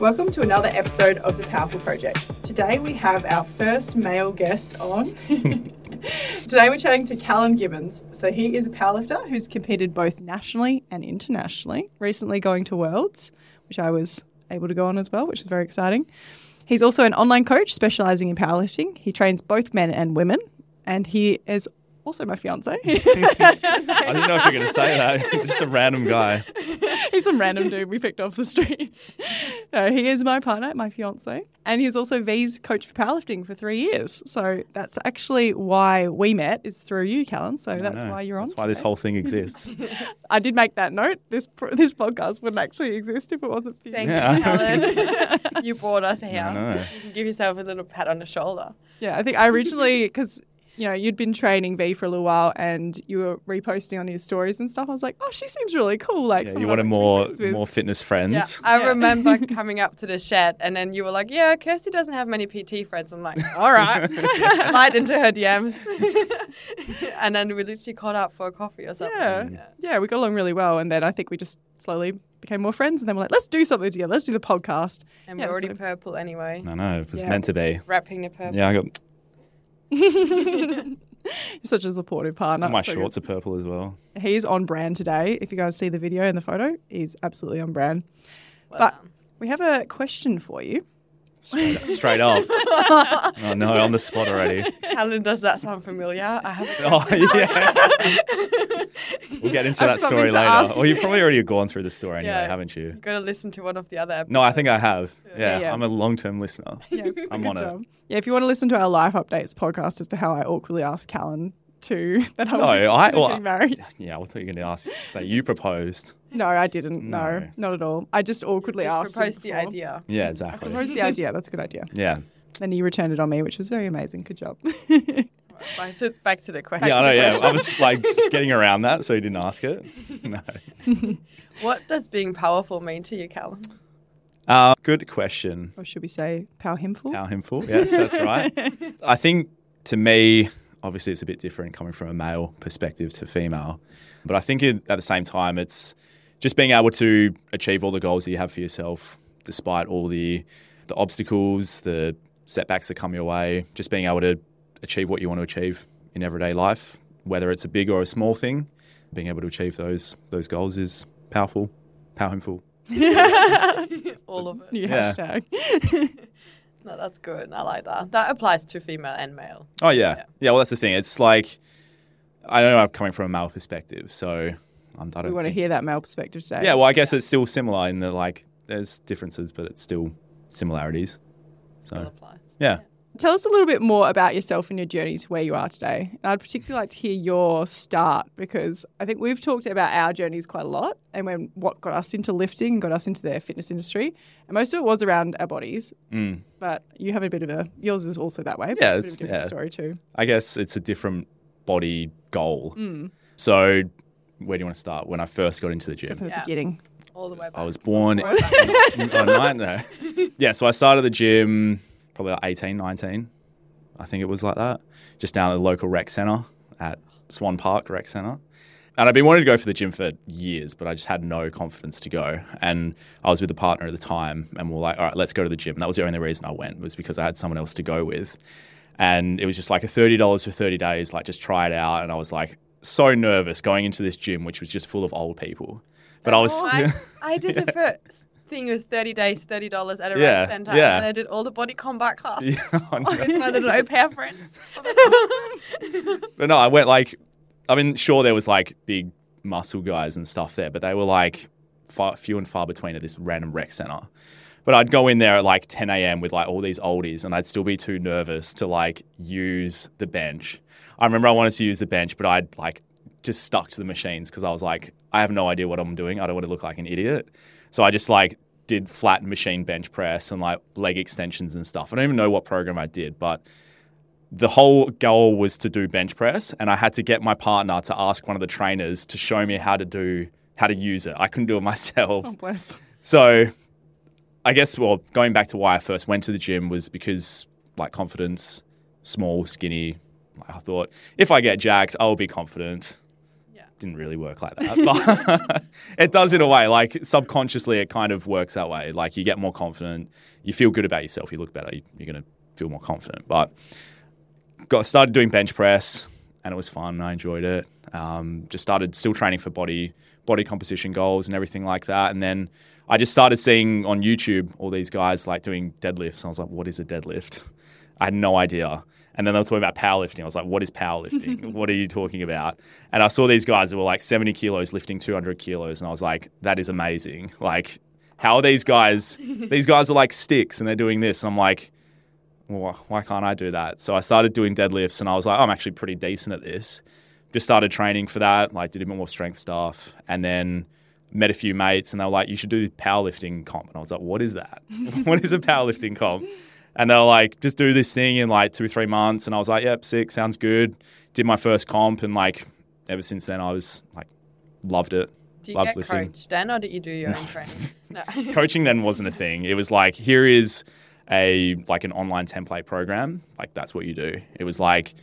Welcome to another episode of The Powerful Project. Today we have our first male guest on. Today we're chatting to Callan Gibbons. So he is a powerlifter who's competed both nationally and internationally, recently going to Worlds, which I was able to go on as well, which is very exciting. He's also an online coach specializing in powerlifting. He trains both men and women, and he is also my fiance. I didn't know if you were going to say that. Just a random guy. he's some random dude we picked off the street. no, he is my partner, my fiance, and he's also V's coach for powerlifting for three years. So that's actually why we met is through you, Callan. So that's No, why you're on. That's why this whole thing exists. I did make that note. This pr- this podcast wouldn't actually exist if it wasn't for you. Thank Yeah. you, Helen. you brought us here. I. You can give yourself a little pat on the shoulder. Yeah, I think I originally because you know you'd been training V for a little while and you were reposting on your stories and stuff. I was like, oh, she seems really cool. Like, Yeah, you wanted like to be more more fitness friends. Yeah. I Yeah. remember coming up to the shed and then you were like, yeah, Kirsty doesn't have many PT friends. I'm like, all right. Lied into her DMs. and then we literally caught up for a coffee or something. Yeah. Mm. yeah, we got along really well, and then I think we just slowly became more friends, and then we're like, let's do something together. Let's do the podcast. And Yeah, we're already so- purple anyway. I know it was Yeah. meant to be. Wrapping the purple. Yeah, I got You're such a supportive partner. my So shorts are purple as well. He's on brand today. If you guys see the video and the photo, he's absolutely on brand. Well But- done. We have a question for you. Straight, straight up. oh no, on the spot already. Helen, does that sound familiar? I have Oh yeah. we'll get into I that story later. ask Well, you've probably already gone through the story anyway, Yeah. haven't you? You've got to listen to one of the other episodes. No, I think I have. Yeah, yeah. I'm a long-term listener. Yeah, I'm good on it. job. Yeah, if you want to listen to our life updates podcast as to how I awkwardly asked Callan to that I was No, interested I- in well, getting married. Yeah, I thought you were going to ask. Say you proposed. No, I didn't. No, No. not at all. I just awkwardly Just asked. him proposed the idea. Yeah, I exactly. proposed the idea. That's a good idea. Yeah. Then you returned it on me, which was very amazing. Good job. Right, so back to the question. Yeah, I know. Yeah. I was like getting around that, so you didn't ask it. No. What does being powerful mean to you, Callan? Uh, good question. or should we say power himful? How himful? Yes, that's right. I think to me, obviously, it's a bit different coming from a male perspective to female, but I think it, at the same time, it's just being able to achieve all the goals that you have for yourself, despite all the the obstacles, the setbacks that come your way. Just being able to achieve what you want to achieve in everyday life, whether it's a big or a small thing. Being able to achieve those those goals is powerful, powerful. All of it. New Yeah. hashtag. No, that's good. I like that. That applies to female and male. Oh yeah. Yeah. yeah, Well, that's the thing. It's like I don't know. I'm coming from a male perspective, so I'm, I we don't. want to hear that male perspective today. Yeah. Well, I guess it's still similar in the like. There's differences, but it's still similarities. Still So applies. yeah. Tell us a little bit more about yourself and your journey to where you are today. And I'd particularly like to hear your start because I think we've talked about our journeys quite a lot and when what got us into lifting and got us into the fitness industry. And most of it was around our bodies, Mm. but you have a bit of a yours is also that way. But Yeah, it's a bit of a different yeah. story too. I guess it's a different body goal. Mm. So where do you want to start? When I first got into the gym, from the Yeah. beginning. All the way back. I was born. Born. oh, nine, no. Yeah, so I started the gym probably like 18, 19. I think it was like that. Just down at the local rec centre at Swan Park Rec Centre. And I've been wanting to go for the gym for years, but I just had no confidence to go. And I was with a partner at the time, and we were like, all right, let's go to the gym. And that was the only reason I went, was because I had someone else to go with. And it was just like a $30 for 30 days, like just try it out. And I was like so nervous going into this gym, which was just full of old people. But I was Oh, still. I, I did the first thing with 30 days, $30 at a Yeah, rec centre. yeah. And I did all the body combat classes Yeah, I know. with my little au pair friends. But no, I went like, I mean, sure, there was like big muscle guys and stuff there, but they were like far, few and far between at this random rec center. But I'd go in there at like 10 a.m. with like all these oldies, and I'd still be too nervous to like use the bench. I remember I wanted to use the bench, but I'd like just stuck to the machines because I was like, I have no idea what I'm doing. I don't want to look like an idiot. So I just like did flat machine bench press and like leg extensions and stuff. I don't even know what program I did, but the whole goal was to do bench press, and I had to get my partner to ask one of the trainers to show me how to do how to use it. I couldn't do it myself. Oh, bless. So I guess well, going back to why I first went to the gym was because like confidence, small, skinny. I thought if I get jacked, I'll be confident. Didn't really work like that. But it does in a way. Like subconsciously, it kind of works that way. Like you get more confident, you feel good about yourself, you look better, you, you're going to feel more confident. But got started doing bench press, and it was fun. I enjoyed it. Um, just started still training for body body composition goals and everything like that, and then. I just started seeing on YouTube all these guys like doing deadlifts. And I was like, what is a deadlift? I had no idea. And then they were talking about powerlifting. I was like, what is powerlifting? what are you talking about? And I saw these guys that were like 70 kilos lifting 200 kilos. And I was like, that is amazing. Like, how are these guys? these guys are like sticks and they're doing this. And I'm like, well, why can't I do that? So I started doing deadlifts and I was like, I'm actually pretty decent at this. Just started training for that, like did a bit more strength stuff. And then met a few mates and they were like, you should do powerlifting comp. And I was like, what is that? what is a powerlifting comp? And they were like, just do this thing in like two three months. And I was like, yep, sick, sounds good. Did my first comp. And like, ever since then, I was like, loved it. Do you loved get lifting. coached then, or did you do your own training? No. Coaching then wasn't a thing. It was like, here is a like an online template program. Like, that's what you do. It was like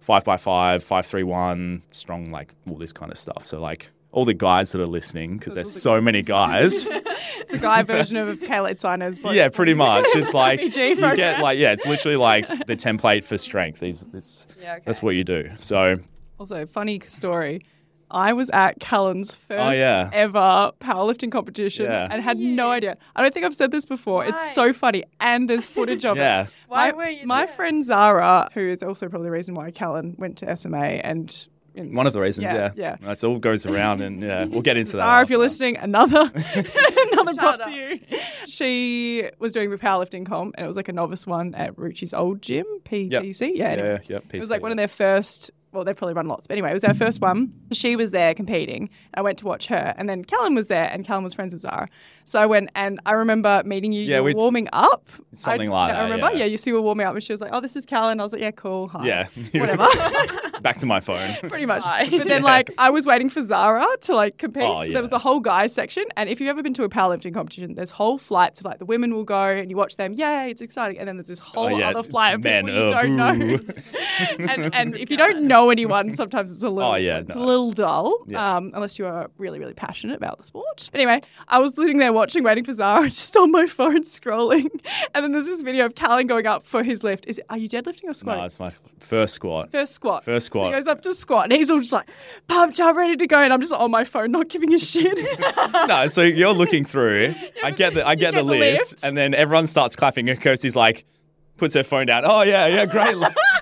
five by five, five, three, one, strong, like all this kind of stuff. So, like, all the guys that are listening, because there's so many guys. It's the guy version of Kayla Itsines' body. Yeah, pretty much. It's like you get like yeah, it's literally like the template for strength. These this Yeah, okay. that's what you do. So Also, funny story. I was at Callan's oh, first Oh, yeah. ever powerlifting competition Yeah. and had no idea. I don't think I've said this before. Why? It's so funny. And there's footage of yeah. it. Why my, were you My there? friend Zara, who is also probably the reason why Callan went to SMA and in, One of the reasons, Yeah, yeah. yeah. That's all goes around and yeah, we'll get into that. Zara, if you're listening, another another Shout prop out. to you. She was doing the powerlifting comp and it was like a novice one at Ruchi's old gym, PTC. Yeah, anyway. Yeah, yeah. It was like one of their first. Well, they've probably run lots, but anyway, it was our first one. She was there competing. I went to watch her, and then Callan was there, and Callan was friends with Zara. So I went, and I remember meeting you. Yeah, you were we- warming up. Something I, like I that, remember. yeah. you see, we were warming up, and she was like, "Oh, this is Callan." I was like, "Yeah, cool. Hi." Yeah. whatever. Back to my phone. Pretty much. Hi. But then, like, I was waiting for Zara to like compete. Oh, so yeah. there was the whole guys section, and if you've ever been to a powerlifting competition, there's whole flights of like the women will go, and you watch them. Yeah, it's exciting. And then there's this whole Oh, yeah, other flight of men, people you uh, don't know. and, and if you don't know anyone, sometimes it's a little, Oh, yeah, it's no. a little dull. Yeah. Um, unless you are really, really passionate about the sport. But anyway, I was sitting there watching, waiting for Zara, just on my phone scrolling, and then there's this video of Callan going up for his lift. Is it, are you deadlifting or squatting? no, it's my first squat. First squat. First So he goes up to squat, and he's all just like pumped up, ready to go, and I'm just on my phone, not giving a shit. no, so you're looking through. I get the I get, get the the lift, lift. and then everyone starts clapping, and Kirsty's like, puts her phone down. Oh yeah, yeah, great,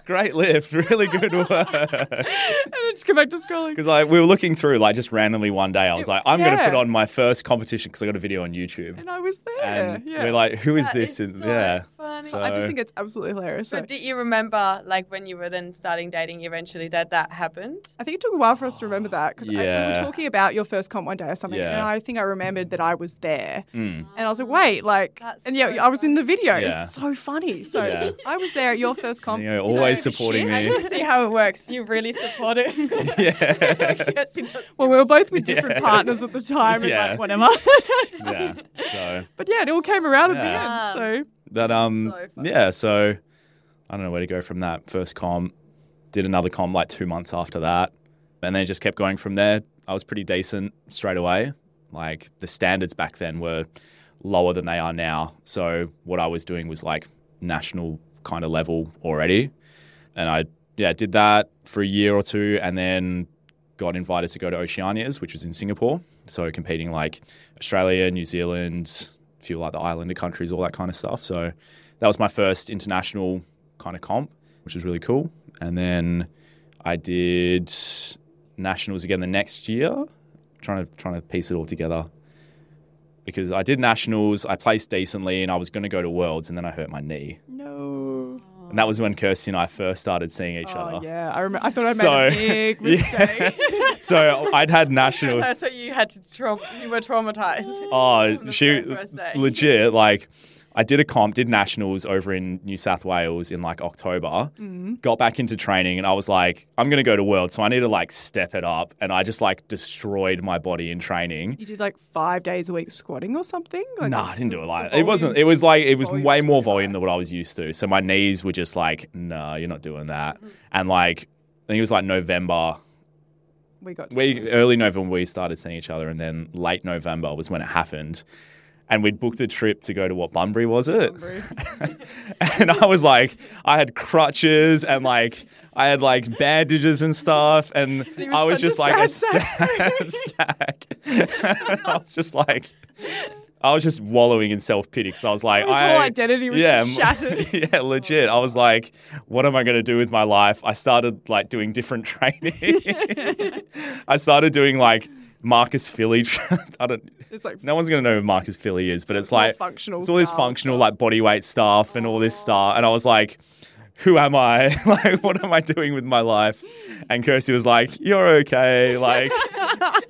great lift, really good work. and then just go back to scrolling. Because like we were looking through like just randomly one day, I was like, I'm going to put on my first competition because I got a video on YouTube, And I was there. and yeah. we're like, who is That this? is so yeah, funny. So- I just think it's absolutely hilarious. So So did you remember, like, when you were then starting dating eventually, that that happened? I think it took a while for us to remember that because we Yeah. were talking about your first comp one day or something, Yeah. and I think I remembered that I was there, Mm. and I was like, wait, like, That's and yeah, so I was in the video. Yeah. It's so funny. So Yeah. I was there at your first comp. You know, Did I always give a supporting shit? me. See how it works. You really support it. yeah, Yes. Well, we were both with different Yeah. partners at the time, and Yeah. like whatever. yeah. So but yeah, it all came around Yeah. at the end. So that um So yeah, so I don't know where to go from that first comp. Did another comp like two months after that, and then just kept going from there. I was pretty decent straight away. Like the standards back then were lower than they are now. So what I was doing was like national kind of level already, and I yeah did that for a year or two, and then got invited to go to Oceanias, which was in Singapore. So competing like Australia, New Zealand, few like the islander countries, all that kind of stuff. So that was my first international kind of comp, which was really cool. And then I did nationals again the next year, trying to trying to piece it all together. Because I did nationals, I placed decently, and I was going to go to worlds, and then I hurt my knee, no. and that was when Kirsty and I first started seeing each Oh other. yeah, I remember. I thought I made So- a big Yeah. So I'd had national. So you had to traum- you were traumatized. Oh, she very first day. legit. Like, I did a comp, did nationals over in New South Wales in like October. Got back into training, and I was like, I'm gonna go to World, so I need to like step it up. And I just like destroyed my body in training. You did like five days a week squatting or something? Like, No, I didn't do it like. It wasn't. It was like it was way more volume than what I was used to. So my knees were just like, no, you're not doing that. Mm-hmm. And like, I think it was like November we got. We early November we started seeing each other, and then late November was when it happened. And we'd booked a trip to go to what Bunbury was it? and I was like, I had crutches and like I had like bandages and stuff, and was I was such a just like a sad sad sack. And I was just like, I was just wallowing in self pity because I was like, His I, whole identity was yeah, shattered. yeah, legit. I was like, what am I going to do with my life? I started like doing different training. I started doing like Marcus Filly. I don't. It's like No one's gonna know who Marcus Filly is, but it's like functional It's all this functional stuff. like body weight stuff and all this stuff, and I was like, "Who am I? like, what am I doing with my life?" And Kirsty was like, "You're okay." Like,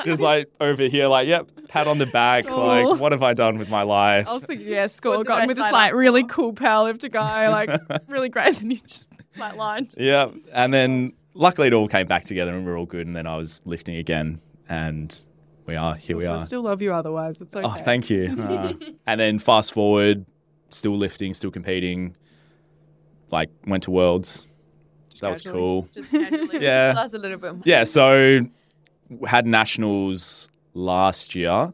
just like over here, like, "Yep, pat on the back." Aw. Like, what have I done with my life? I was thinking, yeah, school. Got I with this like up really for? cool powerlifter guy, like really great, and he just flatlined. Yeah, and then luckily it all came back together and we were all good. And then I was lifting again, and we are here. We So I are. still love you otherwise. It's okay. Oh, thank you. Uh, and then fast forward, still lifting, still competing. Like went to Worlds. that was cool. Just. Yeah. Tell us a little bit more. Yeah, so had nationals last year.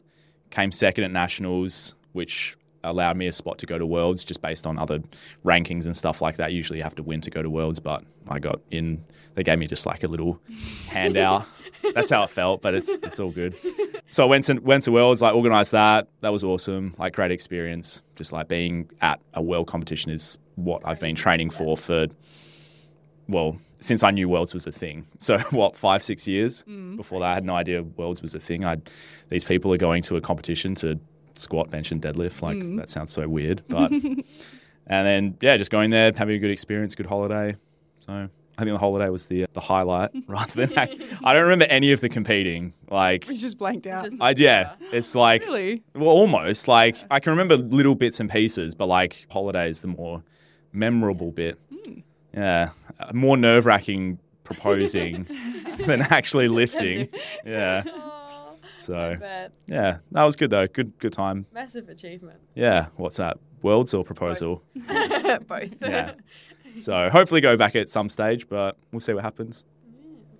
Came second at nationals, which allowed me a spot to go to Worlds just based on other rankings and stuff like that. Usually you have to win to go to Worlds, but I got in. They gave me just like a little handout. That's how it felt, but it's it's all good. So I went to went to Worlds, like organised that. That was awesome. Like great experience. Just like being at a world competition is what I've been training for for well, since I knew Worlds was a thing. So what, five, six years mm. before that, I had no idea Worlds was a thing. I these people are going to a competition to squat, bench, and deadlift. Like mm. that sounds so weird, but and then yeah, just going there, having a good experience, good holiday. So I think the holiday was the uh, the highlight rather than I don't remember any of the competing. Like We just blanked out. I yeah, it's like really? well, almost like I can remember little bits and pieces, but like holiday is the more memorable bit. Yeah, Uh, more nerve wracking proposing than actually lifting. Yeah, Oh, so yeah, that was good though. Good good time. Massive achievement. Yeah, what's that? Worlds or proposal? Both. Yeah. So hopefully go back at some stage, but we'll see what happens.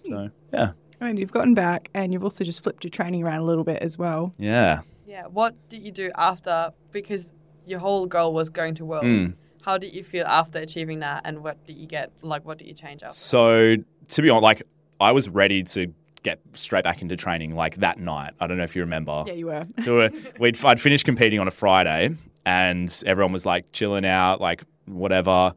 So yeah, I mean, you've gotten back, and you've also just flipped your training around a little bit as well. yeah. Yeah. What did you do after? Because your whole goal was going to Worlds. Mm. How did you feel after achieving that? And what did you get? Like, what did you change after? So to be honest, like I was ready to get straight back into training like that night. I don't know if you remember. Yeah, you were. So uh, we'd I'd finished competing on a Friday, and everyone was like chilling out, like whatever.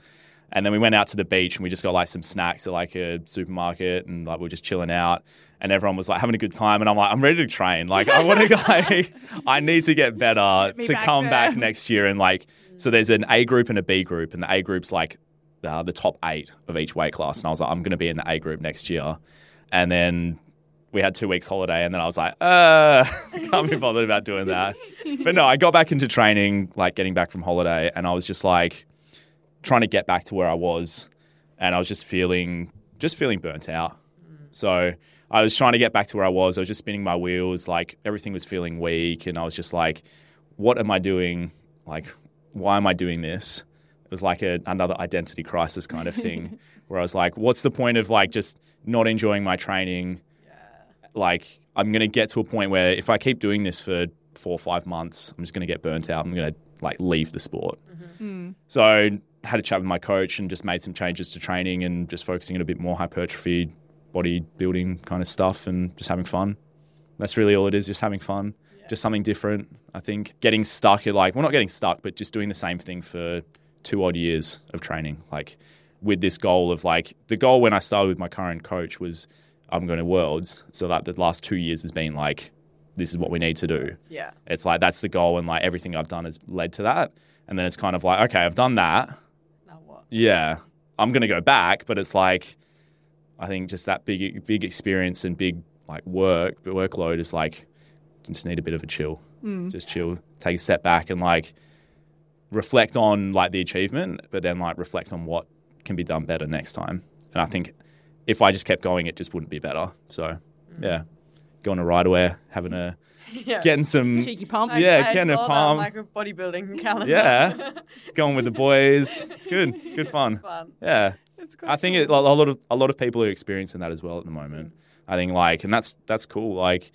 And then we went out to the beach and we just got like some snacks at like a supermarket, and like we were just chilling out. And everyone was like having a good time, and I'm like, I'm ready to train. Like I want to, like, I need to get better me to back come there. back next year. And like, so there's an A group and a B group, and the A group's like uh, the top eight of each weight class. And I was like, I'm going to be in the A group next year. And then we had two weeks holiday, and then I was like, uh, can't be bothered about doing that. But no, I got back into training, like getting back from holiday, and I was just like trying to get back to where I was, and I was just feeling just feeling burnt out. So I was trying to get back to where I was. I was just spinning my wheels, like everything was feeling weak, and I was just like, what am I doing? Like, why am I doing this? It was like a, another identity crisis kind of thing, where I was like, what's the point of like just not enjoying my training? like I'm gonna get to a point where if I keep doing this for four or five months, I'm just gonna get burnt out. I'm gonna like leave the sport. Mm-hmm. Hmm. So I had a chat with my coach and just made some changes to training and just focusing on a bit more hypertrophy, bodybuilding kind of stuff, and just having fun. That's really all it is, just having fun, just something different. I think getting stuck you're like, well, not getting stuck, but just doing the same thing for two odd years of training, like with this goal of like the goal when I started with my current coach was I'm going to worlds. So that the last two years has been like, this is what we need to do. Yeah. It's like that's the goal, and like everything I've done has led to that. And then it's kind of like, okay, I've done that. Now what? Yeah, I'm gonna go back, but it's like, I think just that big, big experience and big like work, workload is like, just need a bit of a chill. Hmm. Just chill, take a step back, and like reflect on like the achievement, but then like reflect on what can be done better next time. And I think if I just kept going, it just wouldn't be better. So hmm. yeah, going to Rideaware, having a Yeah. getting some Cheeky pump. Yeah, I getting a saw that palm. Like a bodybuilding calendar. Yeah. going with the boys. It's good, good fun. It's fun. Yeah, It's I think it, a lot of a lot of people are experiencing that as well at the moment. Hmm. I think like, and that's that's cool. Like,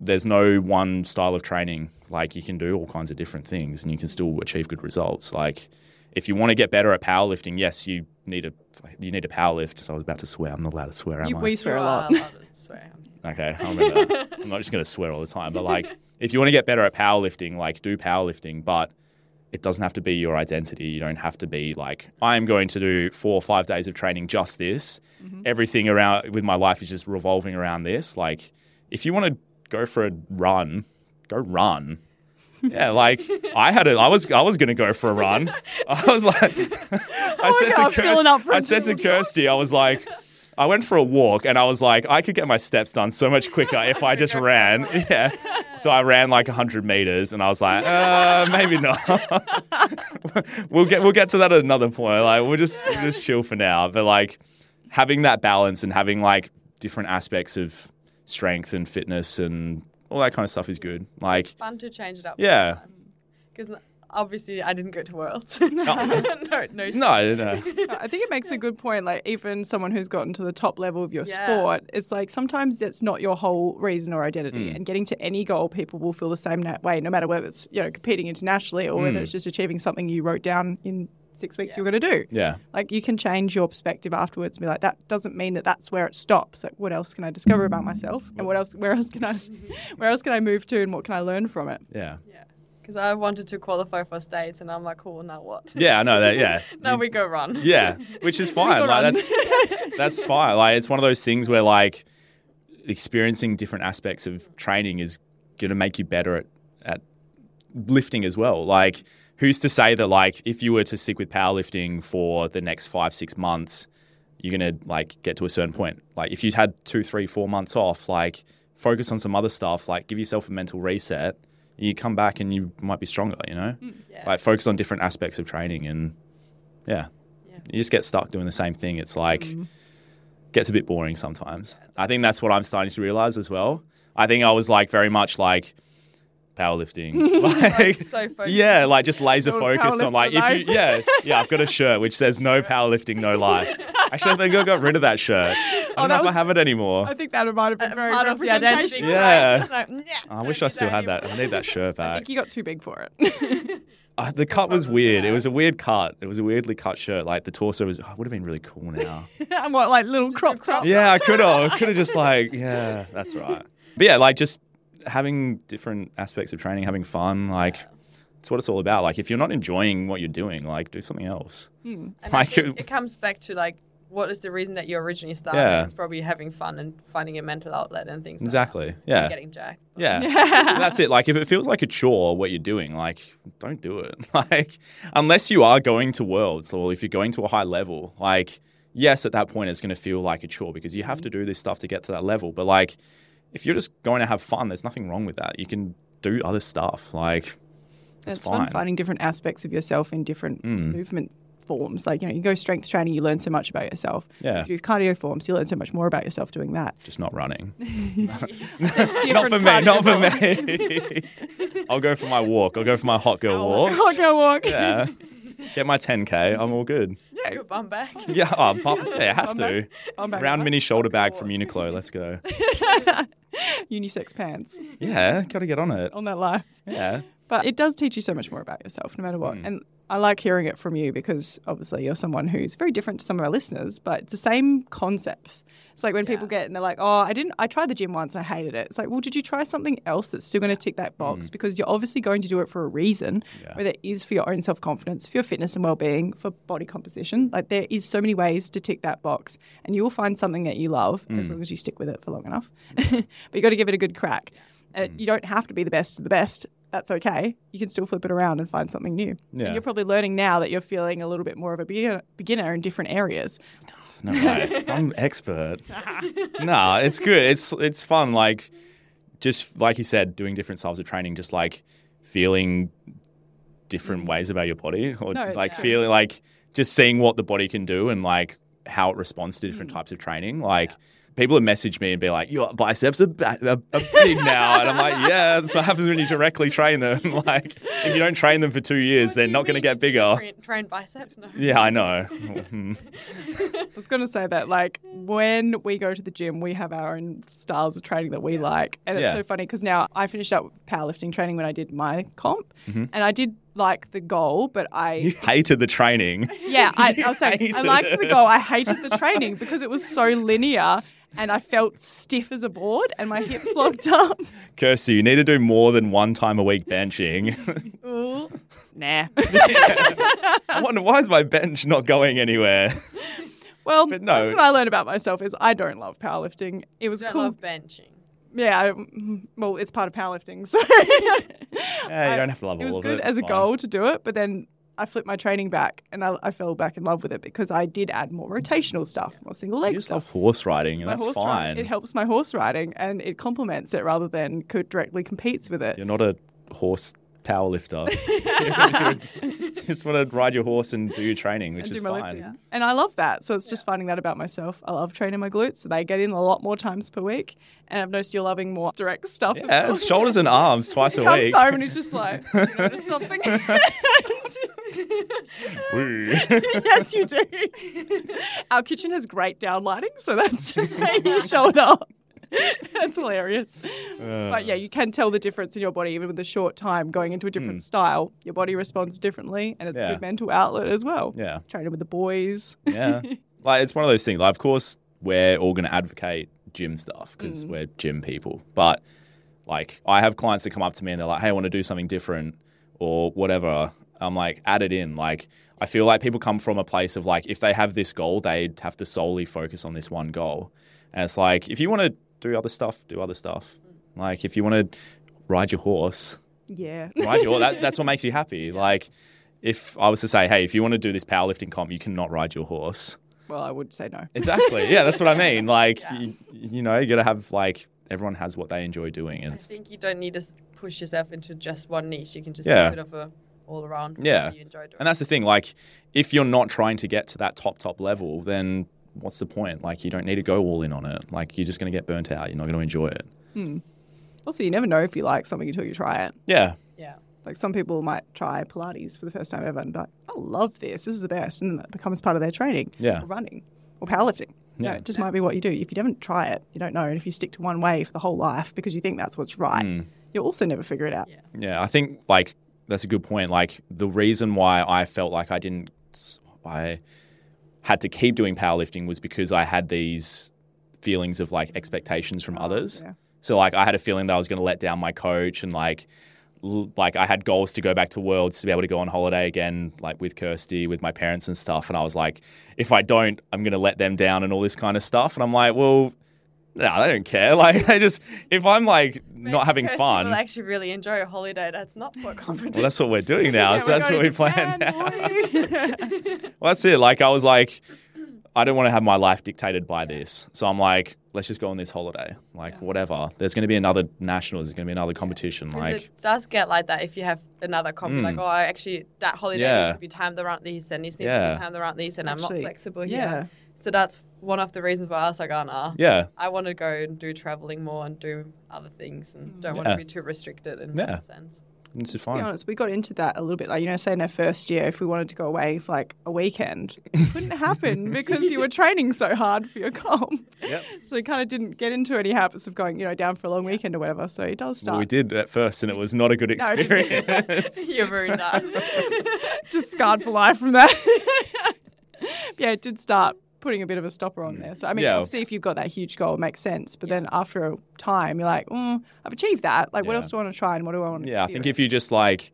there's no one style of training. Like, you can do all kinds of different things, and you can still achieve good results. Like, if you want to get better at powerlifting, yes, you need a you need a powerlift. So I was about to swear. I'm not allowed to swear. Am You, I? we swear You a lot. swear. Okay, I'll remember that. I'm not just going to swear all the time, but like, if you want to get better at powerlifting, like, do powerlifting, but it doesn't have to be your identity. You don't have to be like, I'm going to do four or five days of training just this. Mm-hmm. Everything around with my life is just revolving around this. Like, if you want to go for a run, go run. Yeah, like I had a, I was, I was gonna go for a run. I was like, I said God, to Kirsty, I said to. Kirsty, I was like, I went for a walk and I was like, I could get my steps done so much quicker if I just ran. Yeah. So I ran like 100 meters and I was like, uh, maybe not. we'll get we'll get to that at another point. Like we'll just we'll just chill for now. But like having that balance and having like different aspects of strength and fitness and all that kind of stuff is good. Like Fun to change it up. yeah. Because obviously I didn't go to Worlds. that's- no, no, No, no. I think it makes a good point. Like even someone who's gotten to the top level of your Yeah. sport, it's like sometimes it's not your whole reason or identity. Mm. And getting to any goal, people will feel the same way, no matter whether it's you know competing internationally or Mm. whether it's just achieving something you wrote down in six weeks you're going to do. Yeah. Like you can change your perspective afterwards and be like, that doesn't mean that that's where it stops. Like, what else can I discover about myself, and what else, where else can I, where else can I move to, and what can I learn from it? Yeah. Yeah. Because I wanted to qualify for states, and I'm like, cool, now what? Yeah, I know that. Yeah. now we go run. Yeah, which is fine. Like that's that's fine. Like it's one of those things where like experiencing different aspects of training is going to make you better at at lifting as well. Like who's to say that like if you were to stick with powerlifting for the next 5 6 months, you're going to like get to a certain point. Like if you had two, three, four months off, like focus on some other stuff, like give yourself a mental reset. You come back and you might be stronger, you know? Mm, yeah. Like focus on different aspects of training and yeah. Yeah. You just get stuck doing the same thing. It's like mm-hmm. gets a bit boring sometimes. I think that's what I'm starting to realize as well. I think I was like very much like powerlifting. like so yeah, like just laser focused on like powerlifter if you yeah, yeah, I've got a shirt which says no powerlifting, no life. Actually I think I got rid of that shirt. I don't Oh, know if was- I have it anymore. I think that might have been Uh, very part of the identity. representational. Yeah. Like, "Nyah, I wish I do still had that. I need that shirt I back. think you got too big for it. Uh, the cut was weird. It was a weird cut. It was a weirdly cut shirt. Like the torso was. Oh, would have been really cool now. and what, like little crop crop top? yeah, I could have. Could have just like yeah, that's right. But yeah, like just having different aspects of training, having fun. Like it's what it's all about. Like if you're not enjoying what you're doing, like do something else. Hmm. And Like, it- it comes back to like, what is the reason that you originally started? Yeah. It's probably having fun and finding a mental outlet and things. Exactly. Like that. Yeah. Getting jacked. Yeah. That's it. Like if it feels like a chore what you're doing, like don't do it. Like unless you are going to worlds or if you're going to a high level, like yes, at that point it's going to feel like a chore because you have to mm-hmm. do this stuff to get to that level. But like if you're just going to have fun, there's nothing wrong with that. You can do other stuff. Like it's, It's fine. fun finding different aspects of yourself in different Mm. movement forms. Like, you know, you go strength training, you learn so much about yourself. Yeah. If you do cardio forms, you learn so much more about yourself doing that. Just not running. not for me. Not for me. I'll go for my walk. I'll go for my hot girl walks. I'll go walk. Yeah. Get my 10k. I'm all good. Yeah. Your bum back. Yeah, oh, bump, yeah, have Bum to. back. Bum back Round mini shoulder bag from Uniqlo. Let's go. Unisex pants Yeah, got to get on it. on that life. Yeah. But it does teach you so much more about yourself, no matter what. Mm. And I like hearing it from you because obviously you're someone who's very different to some of our listeners, but it's the same concepts. It's like when people get and they're like, "Oh, I didn't. I tried the gym once and I hated it." It's like, well, did you try something else that's still going to tick that box? Because you're obviously going to do it for a reason, Mm. Yeah. whether it is for your own self confidence, for your fitness and well being, for body composition. Like there is so many ways to tick that box, and you will find something that you love Mm. as long as you stick with it for long enough. but you got to give it a good crack. And Mm. you don't have to be the best of the best. That's okay. You can still flip it around and find something new. And Yeah. you're probably learning now that you're feeling a little bit more of a beginner, beginner in different areas. No way. I'm expert. no, it's good. It's it's fun. Like just like you said, doing different styles of training, just like feeling different mm. ways about your body, or No, like feeling like just seeing what the body can do and like how it responds to different mm. types of training. Like people have messaged me and be like, "Your biceps are, ba- are, are big now," and I'm like, "Yeah, that's what happens when you directly train them. like, if you don't train them for two years, they're not going to get bigger." Train, train biceps? No. Yeah, I know. Hmm. I was going to say that, like, when we go to the gym, we have our own styles of training that we like. And it's Yeah. so funny because now I finished up powerlifting training when I did my comp. And I did like the goal, but I. you hated the training. Yeah, I, You I was saying I liked it. the goal. I hated the training because it was so linear and I felt stiff as a board and my hips locked up. Kirsty, you need to do more than one time a week benching. Ooh. Nah. I wonder why is my bench not going anywhere? Well, But no. that's what I learned about myself is I don't love powerlifting. It was I cool. love benching. Yeah, I, mm, well, it's part of powerlifting, so Yeah, you don't have to love it all was of good it. as a it's fine. goal to do it, but then I flipped my training back and I, I fell back in love with it because I did add more rotational stuff, more single You leg just stuff. love horse riding, and My that's fine. riding. It helps my horse riding and it complements it rather than co- directly competes with it. You're not a horse power lifter. you just want to ride your horse and do your training, which is fine. lifting. And I love that. So it's just finding that about myself. I love training my glutes. So they get in a lot more times per week. And I've noticed you're loving more direct stuff. Yeah, well. shoulders and arms twice he a comes week. home and he's just like, "You notice something? Yes, you do. Our kitchen has great down lighting, so that's just where you showed up. that's hilarious. but yeah, you can tell the difference in your body even with a short time going into a different style. Your body responds differently, and it's a Hmm. Good mental outlet as well. Yeah. Training with the boys. Yeah. like it's one of those things. Like, of course, we're all going to advocate gym stuff because Mm. we're gym people. But like, I have clients that come up to me and they're like, "Hey, I want to do something different or whatever." I'm like, add it in. Like, I feel like people come from a place of like, if they have this goal, they'd have to solely focus on this one goal. And it's like, if you want to do other stuff, do other stuff. Like, if you want to ride your horse, Yeah. ride your that, that's what makes you happy. Like, if I was to say, hey, if you want to do this powerlifting comp, you cannot ride your horse. well, I would say no. Exactly. Yeah, that's what I mean. Like, you, you know, you got to have like everyone has what they enjoy doing. And I think you don't need to push yourself into just one niche. You can just Yeah. do a bit of a all around. Yeah. You enjoy doing. and that's the thing. Like, if you're not trying to get to that top top level, then what's the point? Like, you don't need to go all in on it. Like, you're just going to get burnt out. You're not going to enjoy it. Also, you never know if you like something until you try it. Yeah. yeah. Like some people might try Pilates for the first time ever and be like, I love this. This is the best. And then that becomes part of their training. Yeah. Or running or powerlifting. You know, Yeah. it just might be what you do. If you don't try it, you don't know. And if you stick to one way for the whole life because you think that's what's right, Mm. you'll also never figure it out. Yeah. Yeah, I think like that's a good point. Like the reason why I felt like I didn't, I had to keep doing powerlifting was because I had these feelings of like expectations from oh, others. yeah. So like I had a feeling that I was going to let down my coach and like like I had goals to go back to Worlds to be able to go on holiday again, like with Kirsty, with my parents and stuff. And I was like, if I don't, I'm going to let them down and all this kind of stuff. And I'm like, well, no, they don't care. Like I just if I'm like not having fun. will actually really enjoy a holiday. That's not for a competition. Well, that's what we're doing now. Yeah, so that's what we to planned. Japan, out. boy. well, that's it. Like I was like, I don't want to have my life dictated by this. So I'm like, let's just go on this holiday. Like whatever. There's going to be another nationals. There's going to be another competition. Like it does get like that if you have another comp. Like, Mm. oh, actually that holiday Yeah. needs to be timed around this, and this needs to Yeah. be timed around this, and I'm not flexible here. yeah. So that's one of the reasons why I was like, oh, nah. yeah, I want to go and do traveling more and do other things, and don't want Yeah. to be too restricted in Yeah. that sense. it's just To be honest, we got into that a little bit. Like, you know, say in our first year, if we wanted to go away for like a weekend, it couldn't happen because you were training so hard for your comp. Yep. So you kind of didn't get into any habits of going, you know, down for a long weekend or whatever. So it does Well, start we did at first, and it was not a good No. experience. You're ruined that. just scarred for life from that. yeah, it did start putting a bit of a stopper on there. So I mean, Yeah. obviously, if you've got that huge goal, it makes sense. But then after a time, you're like, mm, I've achieved that. Like, what else do I want to try, and what do I want to? yeah, I think if you just like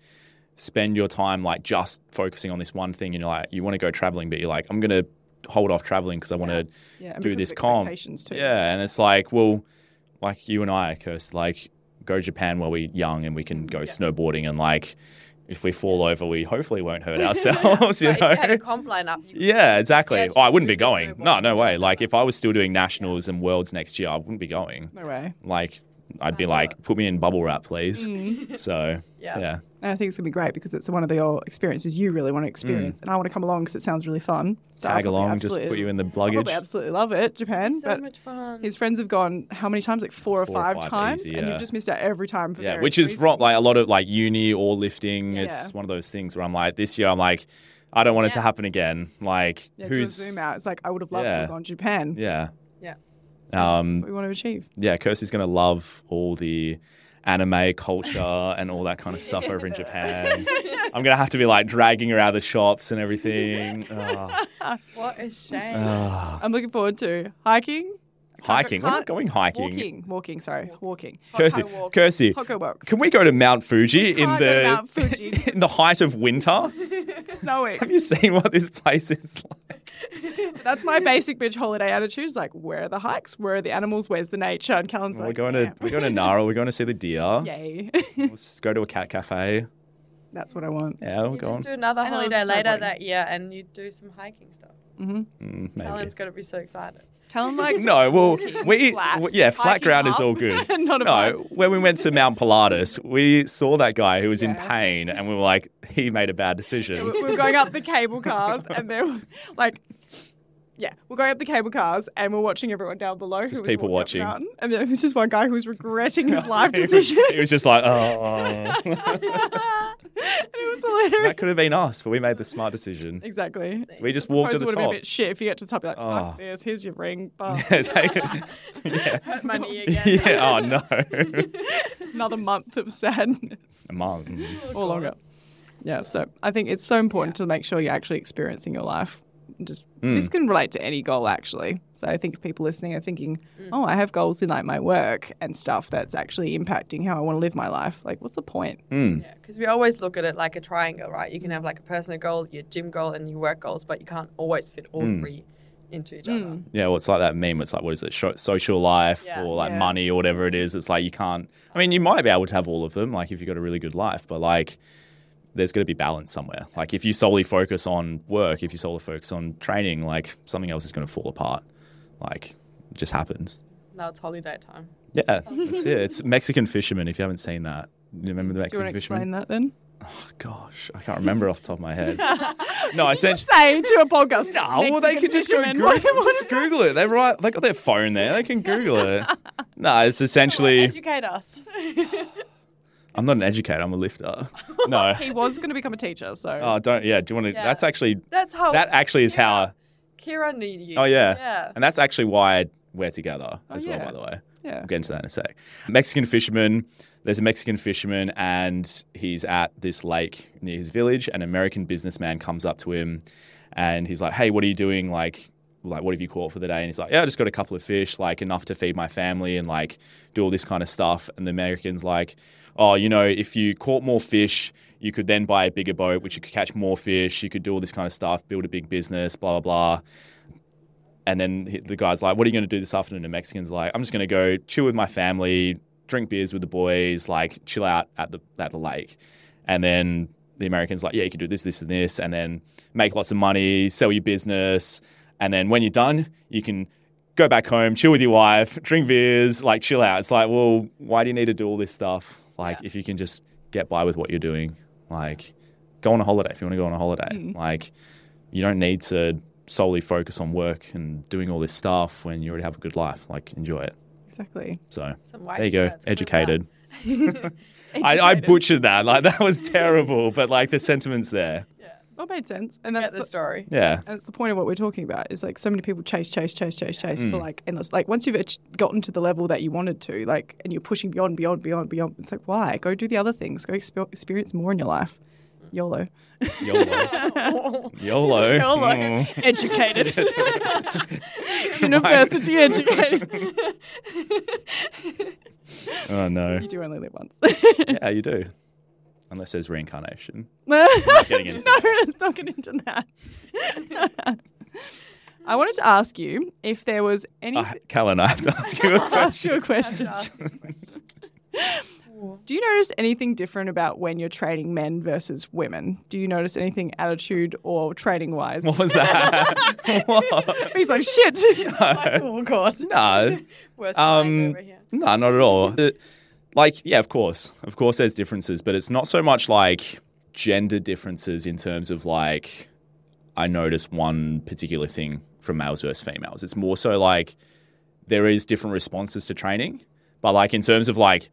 spend your time like just focusing on this one thing, and you're like, you want to go traveling, but you're like, I'm gonna hold off traveling because I want to yeah, and do this comp. too. Yeah, and it's like, well, like you and I, Kirst, like go Japan while we're young and we can go snowboarding and like if we fall over, we hopefully won't hurt ourselves, you if you had a comp lineup, you Yeah, exactly. Oh, I wouldn't be going. No, no way. Like like if I was still doing nationals and worlds next year, I wouldn't be going. No way. Like I'd be like, put me in bubble wrap, please. Mm. So Yeah. yeah, And I think it's going to be great because it's one of the your experiences you really want to experience. And I want to come along because it sounds really fun. So I'll Tag along, just put you in the I'll luggage. probably absolutely love it, Japan. So but much fun. his friends have gone how many times? Like four, Four or or five five times, easy, and you've just missed out every time. For Yeah, which is from reasons. like a lot of like uni or lifting. Yeah. It's one of those things where I'm like, this year I'm like, I don't want it to happen again. Like, yeah, do a who's zoom out. It's like I would have loved to Yeah. have gone to Japan. Yeah. Yeah. Um, That's what we want to achieve. yeah, Kirsty's gonna love all the anime culture and all that kind of stuff over in Japan. I'm gonna have to be like dragging her out of the shops and everything. Oh, what a shame. oh. I'm looking forward to hiking. Hiking. We're not can't- going hiking. Walking. Walking. Sorry, walking. Kirsty, Hokkai walks. Kirsty, Hokkai walks. can we go to Mount Fuji in the Mount Fuji. in the height of winter? snowing. Have you seen what this place is like? That's my basic bitch holiday attitude. It's like, where are the hikes? Where are the animals? Where's the nature? And Callan's we're like, going yeah. to we're going to Nara. We're going to see the deer. Yay. Let's go to a cat cafe. That's what I want. Yeah, we'll You going. just do another I holiday it's so later that year and you do some hiking stuff. Hmm Mm, maybe. Alan's going to be so excited. Callan likes No, well, we flat, w- yeah, flat hiking ground is all good. Not a no, vibe. when we went to Mount Pilatus, we saw that guy who was in pain, and we were like, he made a bad we decision. we were going up the cable cars and they were like yeah, we're going up the cable cars and we're watching everyone down below Just who was people walking up the watching. mountain. And there was just one guy who was regretting his life He was- decision. He was just like, oh. And it was hilarious. that could have been us, but we made the smart decision. Exactly. So we just walked to the top. would have been a bit shit if you get to the top. You're like, oh. fuck Oh. this. Here's your ring. But Take it. yeah. Hurt my knee again. yeah. Oh no. another month of sadness A month. or longer. Oh, yeah. So I think it's so important to make sure you're actually experiencing your life. Just Mm. this can relate to any goal actually. So I think if people listening are thinking, Mm. oh, I have goals in like my work and stuff that's actually impacting how I want to live my life. Like, what's the point? Mm. Yeah, because we always look at it like a triangle, right? You can have like a personal goal, your gym goal, and your work goals, but you can't always fit all Mm. three into each other. Mm. Yeah, well, it's like that meme. It's like, what is it? Sho- social life Yeah. or like Yeah. money or whatever it is. It's like you can't. I mean, you might be able to have all of them, like if you've got a really good life, but like there's got to be balance somewhere. Like if you solely focus on work, if you solely focus on training, like something else is going to fall apart. Like it just happens. Now it's holiday time. Yeah, that's it. It's Mexican fishermen. If you haven't seen that, you remember the Do you Mexican want to Fisherman? explain that then? Oh, gosh, I can't remember off the top of my head. no, I sent. Say to a podcast. No, well, they Mexican can just go. Google, What- what just? Google it. They're right. They got their phone there. They can Google it. no, it's essentially. Educate us. I'm not an educator. I'm a lifter. No. He was going to become a teacher, so Oh, don't. Yeah. Do you want to? Yeah. That's actually. That's how. That actually is how. Kira knew you. Oh yeah. Yeah. And that's actually why we're together oh, as well. yeah. By the way. yeah. We'll get into that in a sec. Mexican fisherman. There's a Mexican fisherman, and he's at this lake near his village. An American businessman comes up to him, and he's like, "Hey, what are you doing? Like, like, what have you caught for the day?" And he's like, "Yeah, I just got a couple of fish, like enough to feed my family and like do all this kind of stuff." And the American's like, "Oh, you know, if you caught more fish." You could then buy a bigger boat, which you could catch more fish. You could do all this kind of stuff, build a big business, blah, blah, blah. And then the guy's like, "What are you going to do this afternoon?" And the Mexican's like, "I'm just going to go chill with my family, drink beers with the boys, like chill out at the at the lake." And then the American's like, "Yeah, you can do this, this, and this, and then make lots of money, sell your business, and then when you're done, you can." Go back home, chill with your wife, drink beers, like chill out. It's like, well, why do you need to do all this stuff? Like, if you can just get by with what you're doing, like, go on a holiday if you want to go on a holiday. Like, you don't need to solely focus on work and doing all this stuff when you already have a good life. Like, enjoy it. Exactly. So there you go, words. Educated. I, I butchered that. Like that was terrible, but like the sentiments there. That made sense, and Get that's the the, story. Yeah. and it's the point of what we're talking about. Is like so many people chase, chase, chase, chase, chase Mm. for like endless. Like once you've gotten to the level that you wanted to, like, and you're pushing beyond, beyond, beyond, beyond. It's like why? Go do the other things. Go expe- experience more in your life. YOLO. YOLO. YOLO. YOLO. Mm. Educated. University educated. Oh no. you do only live once. Yeah, you do. Unless there's reincarnation. no, let's not get into that. I wanted to ask you if there was any. Uh, Callan, I have to ask you a I'll ask you question. a question. Ask you a question. Do you notice anything different about when you're training men versus women? Do you notice anything attitude or training wise? What was that? what? He's like, shit. oh God. No. Worst Um, um, over here. No, not at all. Like yeah, of course, of course, there's differences, but it's not so much like gender differences in terms of like I notice one particular thing from males versus females. It's more so like there is different responses to training, but like in terms of like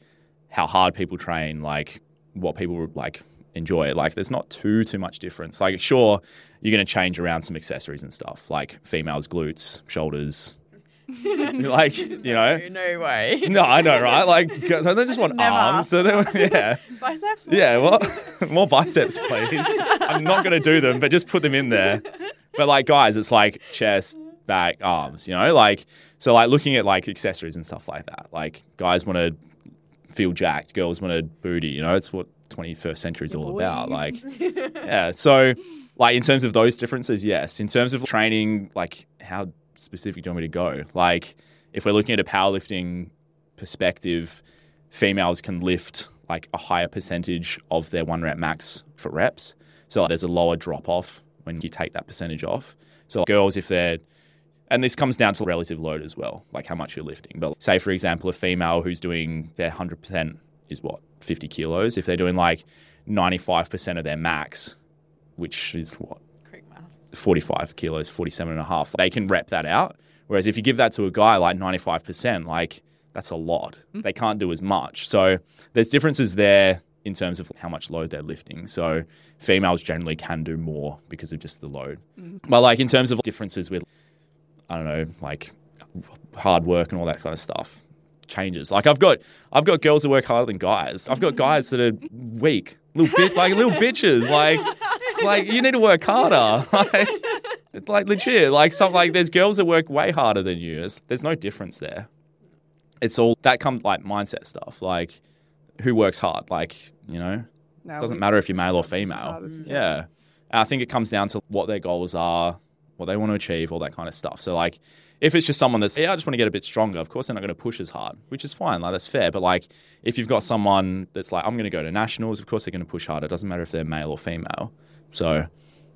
how hard people train, like what people like enjoy, like there's not too too much difference. Like sure, you're going to change around some accessories and stuff, like females' glutes, shoulders. like you know, No, no way. no, I know, right? Like, so they just want Never arms. So they, yeah, Biceps? yeah. Well, more biceps, please. I'm not going to do them, but just put them in there. But like, guys, it's like chest, back, arms. You know, like so, like looking at like accessories and stuff like that. Like, guys want to feel jacked, girls want a booty. You know, it's what 21st century is all about. Like, yeah. So, like in terms of those differences, yes. In terms of training, like how specific do you want me to go? Like, if we're looking at a powerlifting perspective, females can lift like a higher percentage of their one rep max for reps. So like, there's a lower drop off when you take that percentage off. So girls, if they're and this comes down to relative load as well, like how much you're lifting. But say, for example, a female who's doing their 100% is what, 50 kilos. If they're doing like 95% of their max, which is what. 45 kilos, 47 and a half. They can rep that out. Whereas if you give that to a guy like 95%, like that's a lot. Mm. They can't do as much. So there's differences there in terms of how much load they're lifting. So females generally can do more because of just the load. Mm. But like in terms of differences with, I don't know, like hard work and all that kind of stuff changes. Like I've got I've got girls that work harder than guys. I've got guys that are weak, little bit like little bitches. Like like you need to work harder. Like, like legit. Like some like there's girls that work way harder than you. There's, there's no difference there. It's all that comes like mindset stuff. Like who works hard? Like you know, No, doesn't we- matter if you're male or it's just as female. hard as you can. Yeah. And I think it comes down to what their goals are, what they want to achieve, all that kind of stuff. So like if it's just someone that's yeah, I just want to get a bit stronger, of course they're not going to push as hard, which is fine, like that's fair. But like if you've got someone that's like, I'm gonna go to nationals, of course they're gonna push harder. It doesn't matter if they're male or female. So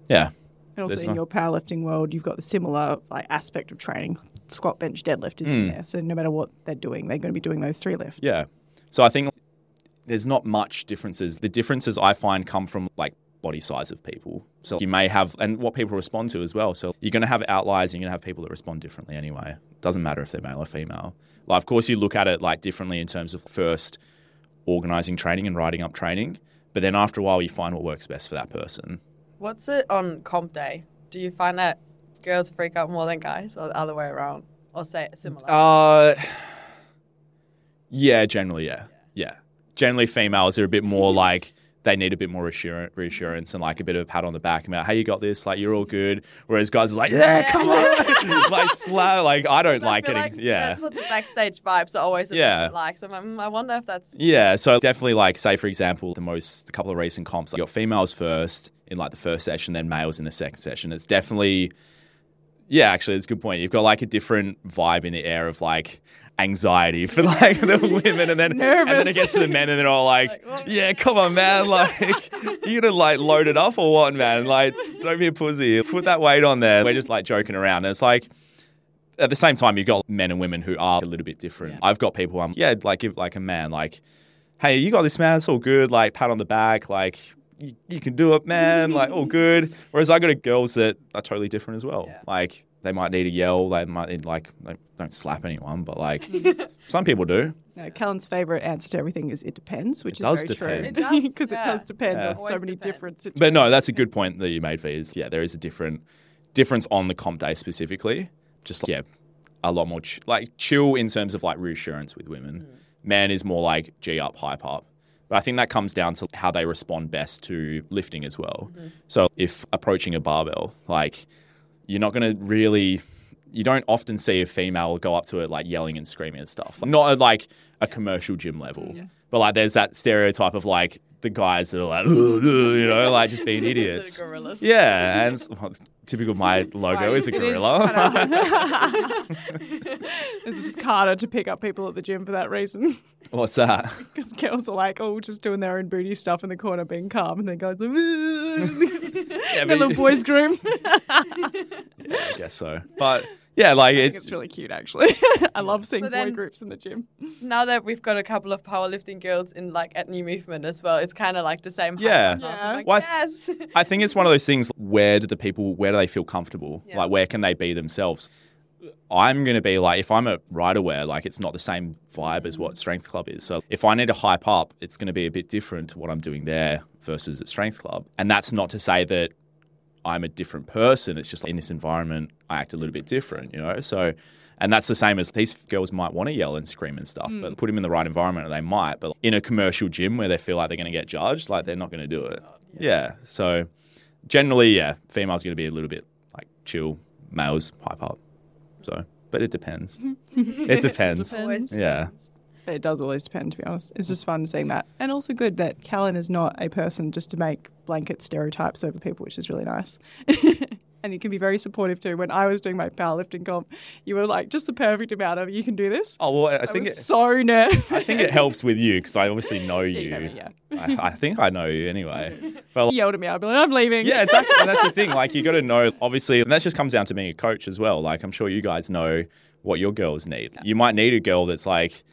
yeah. And also in no- your powerlifting world, you've got the similar like aspect of training. Squat, bench, deadlift is in hmm. there. So no matter what they're doing, they're going to be doing those three lifts. Yeah. So I think there's not much differences. The differences I find come from like body size of people. So you may have, and what people respond to as well. So you're going to have outliers. And you're going to have people that respond differently anyway. Doesn't matter if they're male or female. Like, of course, you look at it like differently in terms of first organizing training and writing up training, but then after a while, you find what works best for that person. What's it on comp day? Do you find that girls freak out more than guys or the other way around? Or say similar? Uh, yeah, generally, yeah, yeah. Generally, females are a bit more like they need a bit more reassurance, reassurance and like a bit of a pat on the back about, hey, you got this, like you're all good. Whereas guys are like, yeah, come on, like slow. Like I don't I like getting, yeah. That's what the backstage vibes are always a Yeah. bit like. So I'm I wonder if that's Yeah, so definitely like say for example, the most a couple of recent comps, like, you got females first in like the first session, then males in the second session. It's definitely yeah, actually it's a good point. You've got like a different vibe in the air of like anxiety for like the women and then and then it gets to the men and they're all like, Yeah, come on man, like you gonna like load it up or what, man? Like, don't be a pussy. Put that weight on there. We're just like joking around. And it's like at the same time, you've got men and women who are a little bit different. I've got people, um, yeah, like give like a man, like, hey, you got this, man. It's all good. Like, pat on the back, like, you, you can do it, man. like, all good. Whereas I got girls that are totally different as well. Yeah. Like, they might need a yell. They might need like, like don't slap anyone, but like, some people do. No, Callan's favourite answer to everything is it depends, which It is does very depend. true. Because it yeah. does depend Yeah. on so many depends. different situations. But no, that's a good point that you made, V. Is yeah, there is a different difference on the comp day specifically. Just like, yeah, a lot more ch- like chill in terms of like reassurance with women. Mm. Man is more like G up, hype up. But I think that comes down to how they respond best to lifting as well. Mm-hmm. So if approaching a barbell, like you're not going to really you don't often see a female go up to it like yelling and screaming and stuff. Like, Not at like a commercial gym level, but like there's that stereotype of like the guys that are like, you know, like just being idiots. Yeah, and well, typical my logo Right, is a gorilla. it's just harder to pick up people at the gym for that reason. What's that? Because girls are like, oh, just doing their own booty stuff in the corner, being calm, and then guys like, Yeah, the little boys' groom. I guess so. But yeah, like I think it's, it's really cute, actually. I love seeing But boy then- groups in the gym. now that we've got a couple of powerlifting girls in like at New Movement as well, it's kind of like the same. Yeah. Yeah. I'm like, Well, I yes. I think it's one of those things. Where do the people? Where do they feel comfortable? Yeah. Like where can they be themselves? I'm going to be like if I'm a rider wear, like it's not the same vibe as what mm. Strength Club is. So if I need to hype up, it's going to be a bit different to what I'm doing there versus at Strength Club. And that's not to say that I'm a different person. It's just like in this environment, I act a little bit different, you know. So. And that's the same as these girls might want to yell and scream and stuff, but mm. put them in the right environment and they might. But in a commercial gym where they feel like they're going to get judged, like they're not going to do it. Yeah. So generally, yeah, females are going to be a little bit like chill, males hype up. So, but it depends. it depends. Always. Yeah. It does always depend, to be honest. It's just fun seeing that. And also good that Callan is not a person just to make blanket stereotypes over people, which is really nice. and you can be very supportive too. When I was doing my powerlifting comp, you were like, just the perfect amount of, you can do this. Oh well, I I think was it, so nervous. I think it helps with you because I obviously know you. you know me, yeah. I, I think I know you anyway. But He yelled at me. I'd be like, I'm leaving. yeah, exactly. And that's the thing. Like you got to know. Obviously, and that just comes down to being a coach as well. Like I'm sure you guys know what your girls need. You might need a girl that's like,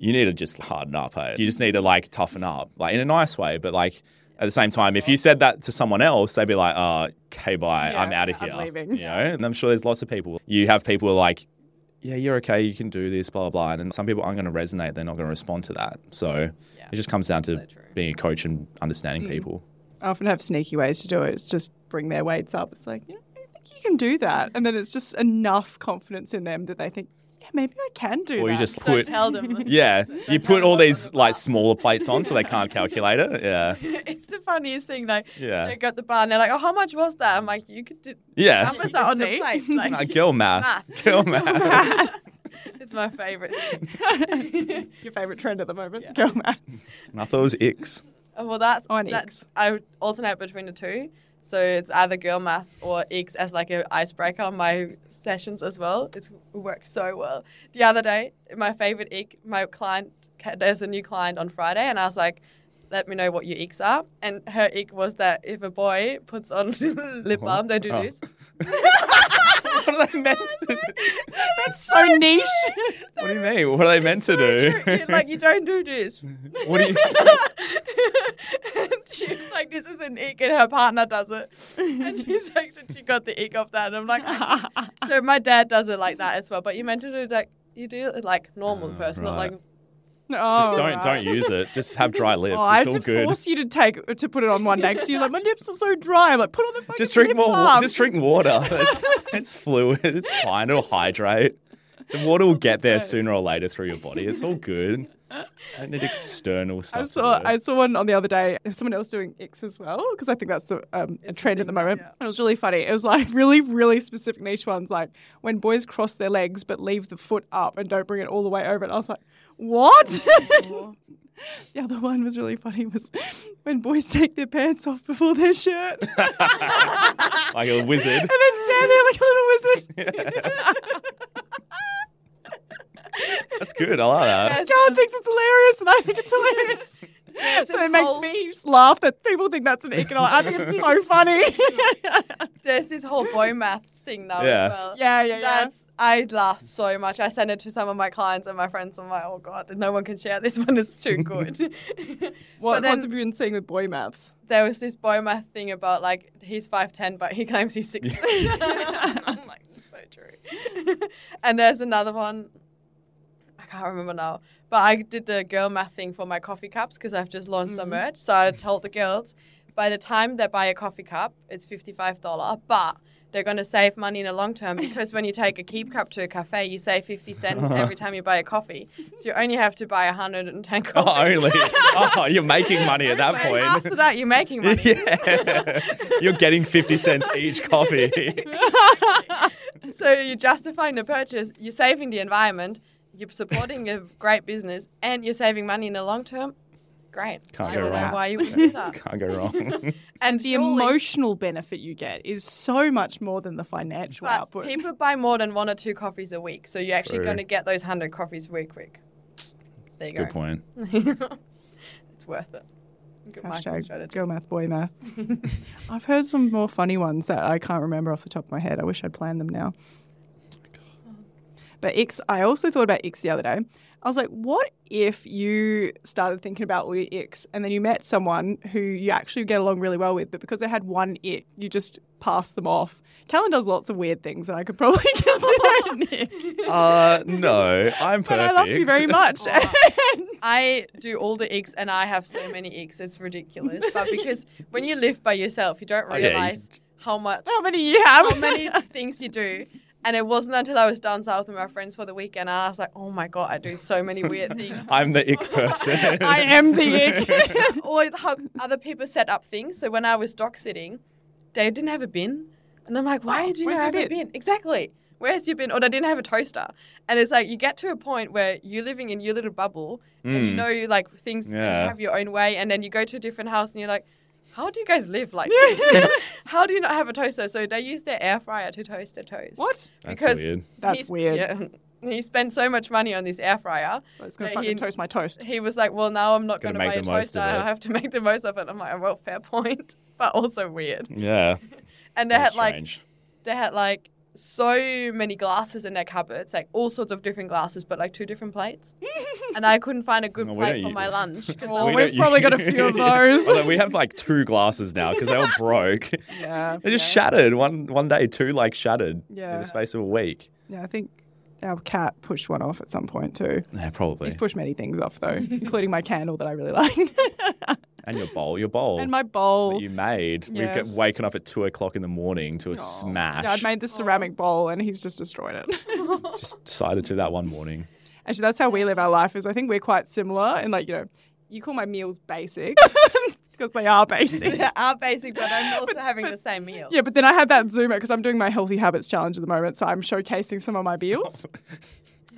you need to just harden up. Hey? You just need to like toughen up, like in a nice way. But like at the same time, if you said that to someone else, they'd be like, oh, okay, bye. Yeah, I'm out of I'm here. leaving. You know. And I'm sure there's lots of people. You have people who are like. Yeah, you're okay. You can do this, blah blah blah. And some people aren't going to resonate. They're not going to respond to that. So Yeah. it just comes down to So being a coach and understanding mm. people. I often have sneaky ways to do it. It's just bring their weights up. It's like, yeah, I think you can do that. And then it's just enough confidence in them that they think, yeah, maybe I can do that. Or that. you just Don't put tell them. Yeah, you put all these like bar. smaller plates on so they can't calculate it. Yeah, it's the funniest thing. Like, Yeah. they got the bar and they're like, "Oh, how much was that?" I'm like, "You could do yeah. numbers You are can on the see. plates." Like, Nah, girl math, Math. girl math. it's my favorite. Thing. Your favourite trend at the moment? Girl maths. And I thought it was icks. Oh, well, that's Oh, and that's I alternate between the two. So it's either girl maths or icks as like an icebreaker on my sessions as well. It's, it works so well. The other day, my favorite ick, my client, there's a new client on Friday, and I was like, let me know what your icks are. And her ick was that if a boy puts on lip uh-huh. balm, they do Oh. what are they meant to do? That's so niche. What do you mean? What are they meant to do? Like, you don't do this. what do you? and she's like, this is an ick, and her partner does it. And she's like, she got the ick off that. And I'm like, ah. so my dad does it like that as well. But you meant to do like, you do it like normal Oh, person, not right. like, Just Oh, don't right. don't use it. Just have dry oh, lips. Oh, I it's had all to good. force you to take to put it on one day because you're like my lips are so dry. I'm like put on the fucking Just drink more. wa-. Just drink water. It's, it's fluid. It's fine. It'll hydrate. The water will get there sooner or later through your body. It's all good. Don't need external stuff. I saw. I saw one on the other day. There's someone else doing icks as well because I think that's the, um, a It's the trend at the moment. yeah. It was really funny. It was like really really specific niche ones like when boys cross their legs but leave the foot up and don't bring it all the way over. And I was like, what? oh, the other one was really funny. Was when boys take their pants off before their shirt like a wizard. And then stand there like a little wizard. That's good. I like that. Yes. God thinks it's hilarious, and I think it's hilarious. so it makes whole- me laugh that people think that's an ick, and I I think it's so funny. there's this whole boy maths thing now Yeah. as well. yeah, yeah, yeah. That's I laughed so much. I sent it to some of my clients and my friends. I'm like, oh god, no one can share this one. It's too good. what, but then- what have you been seeing with boy maths? there was this boy math thing about like he's five ten, but he claims he's six. I'm like, so true. and there's another one. I can't remember now, but I did the girl math thing for my coffee cups because I've just launched the mm-hmm. merch. So I told the girls, by the time they buy a coffee cup, it's fifty five dollar, but they're going to save money in the long term because when you take a keep cup to a cafe, you save 50 cents every time you buy a coffee. So you only have to buy 110 coffees. Oh, only. Oh, you're making money at that And After point. that, you're making money. yeah. You're getting 50 cents each coffee. So you're justifying the purchase, you're saving the environment, you're supporting a great business, and you're saving money in the long term. Great. Can't I go don't wrong. know why you would do that. Can't go wrong. And The surely- emotional benefit you get is so much more than the financial but output. people buy more than one or two coffees a week, so you're actually True. going to get those 100 coffees real quick. There you go. Good go. point. it's worth it. Good marketing Hashtag strategy. girl math, boy math. I've heard some more funny ones that I can't remember off the top of my head. I wish I'd planned them now. But icks, I also thought about icks the other day. I was like, what if you started thinking about all your icks and then you met someone who you actually get along really well with, but because they had one ick, you just pass them off? Callan does lots of weird things, and I could probably consider an ick. Uh, no, I'm perfect. But I love you very much. And- I do all the icks and I have so many icks. It's ridiculous. But because when you live by yourself, you don't Oh, yeah, you- realize how much, how many you have? how many things you do. And it wasn't until I was down south with my friends for the weekend, and I was like, "Oh my god, I do so many weird things." I'm the ick person. I am the ick. or how other people set up things. So when I was dog sitting, they didn't have a bin, and I'm like, "Why Oh, do you not your have a bin? bin?" Exactly. Where's your bin? Or they didn't have a toaster. And it's like you get to a point where you're living in your little bubble, and you Mm. know, like things you have your own way, and then you go to a different house, and you're like. How do you guys live like this? How do you not have a toaster? So they use their air fryer to toast their toast. what? That's because weird. That's he's- weird. Yeah, he spent so much money on this air fryer. So it's going to Yeah, fucking he- toast my toast. He was like, "Well, now I'm not going Gotta to make buy a the most toaster. of I it." have to make the most of it." I'm like, "Well, fair point, but also weird." Yeah. And they That's had like strange. they had like so many glasses in their cupboards, like all sorts of different glasses, but like two different plates. and I couldn't find a good No, plate for use- my lunch. 'cause Oh, I'm We we've probably got a few of those. Although we have like two glasses now because they were broke. yeah. They just yeah. shattered one one day. Two like shattered in the space of a week. Yeah, I think our cat pushed one off at some point too. Yeah, probably. He's pushed many things off though, including my candle that I really like, and your bowl, your bowl and my bowl. that you made. We Yes. get waking up at two o'clock in the morning to a Oh. smash. Yeah, I'd made this ceramic bowl and he's just destroyed it. Just decided to that one morning. Actually, that's how we live our life. Is I think we're quite similar, and like you know, you call my meals basic because they are basic. they are basic, but I'm also having the same meal. Yeah, but then I had that Zoomer because I'm doing my healthy habits challenge at the moment, so I'm showcasing some of my meals.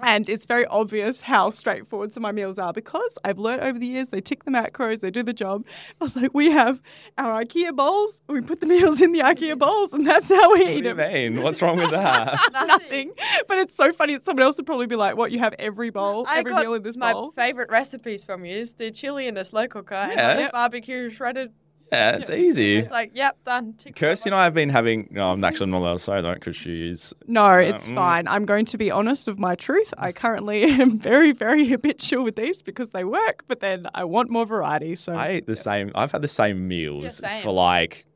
And it's very obvious how straightforward some of my meals are because I've learned over the years they tick the macros, they do the job. I was like, we have our IKEA bowls, we put the meals in the IKEA bowls, and that's how we What eat do you them. mean? What's wrong with that? Nothing. But it's so funny. that Someone else would probably be like, what, you have every bowl, I every got meal in this my bowl? My favorite recipes from you is the chili in the slow cooker and the barbecue shredded. Yeah, it's easy. It's like, yep, done. Tick Kirsty and I have been having. No, I'm actually not allowed to say that because she's. No, it's mm. fine. I'm going to be honest of my truth. I currently am very, very habitual with these because they work, but then I want more variety. So I eat the same. I've had the same meals same. for like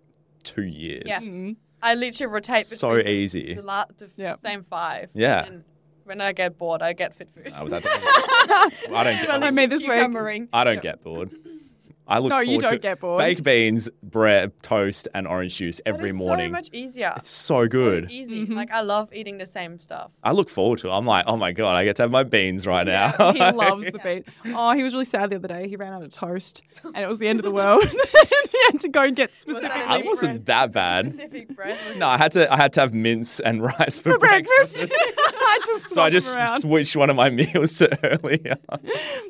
two years. Yeah. Mm. I literally rotate So the- easy. The, la- the Yeah. same five. Yeah. And when I get bored, I get fit food. No, that I don't get. Well, I made this week. I don't get bored. I look No, you don't to get bored. baked beans, bread, toast, and orange juice But every it's morning. so much easier. it's so good. So easy. Mhm. Like I love eating the same stuff. I look forward to it. I'm like, oh my god, I get to have my beans right now. he loves the beans. Oh, he was really sad the other day. He ran out of toast, and it was the end of the world. he had to go and get specific. that I wasn't bread. that bad. Specific bread. No, I had to. I had to have mince and rice for, for breakfast. I just So I just around. switched one of my meals to earlier.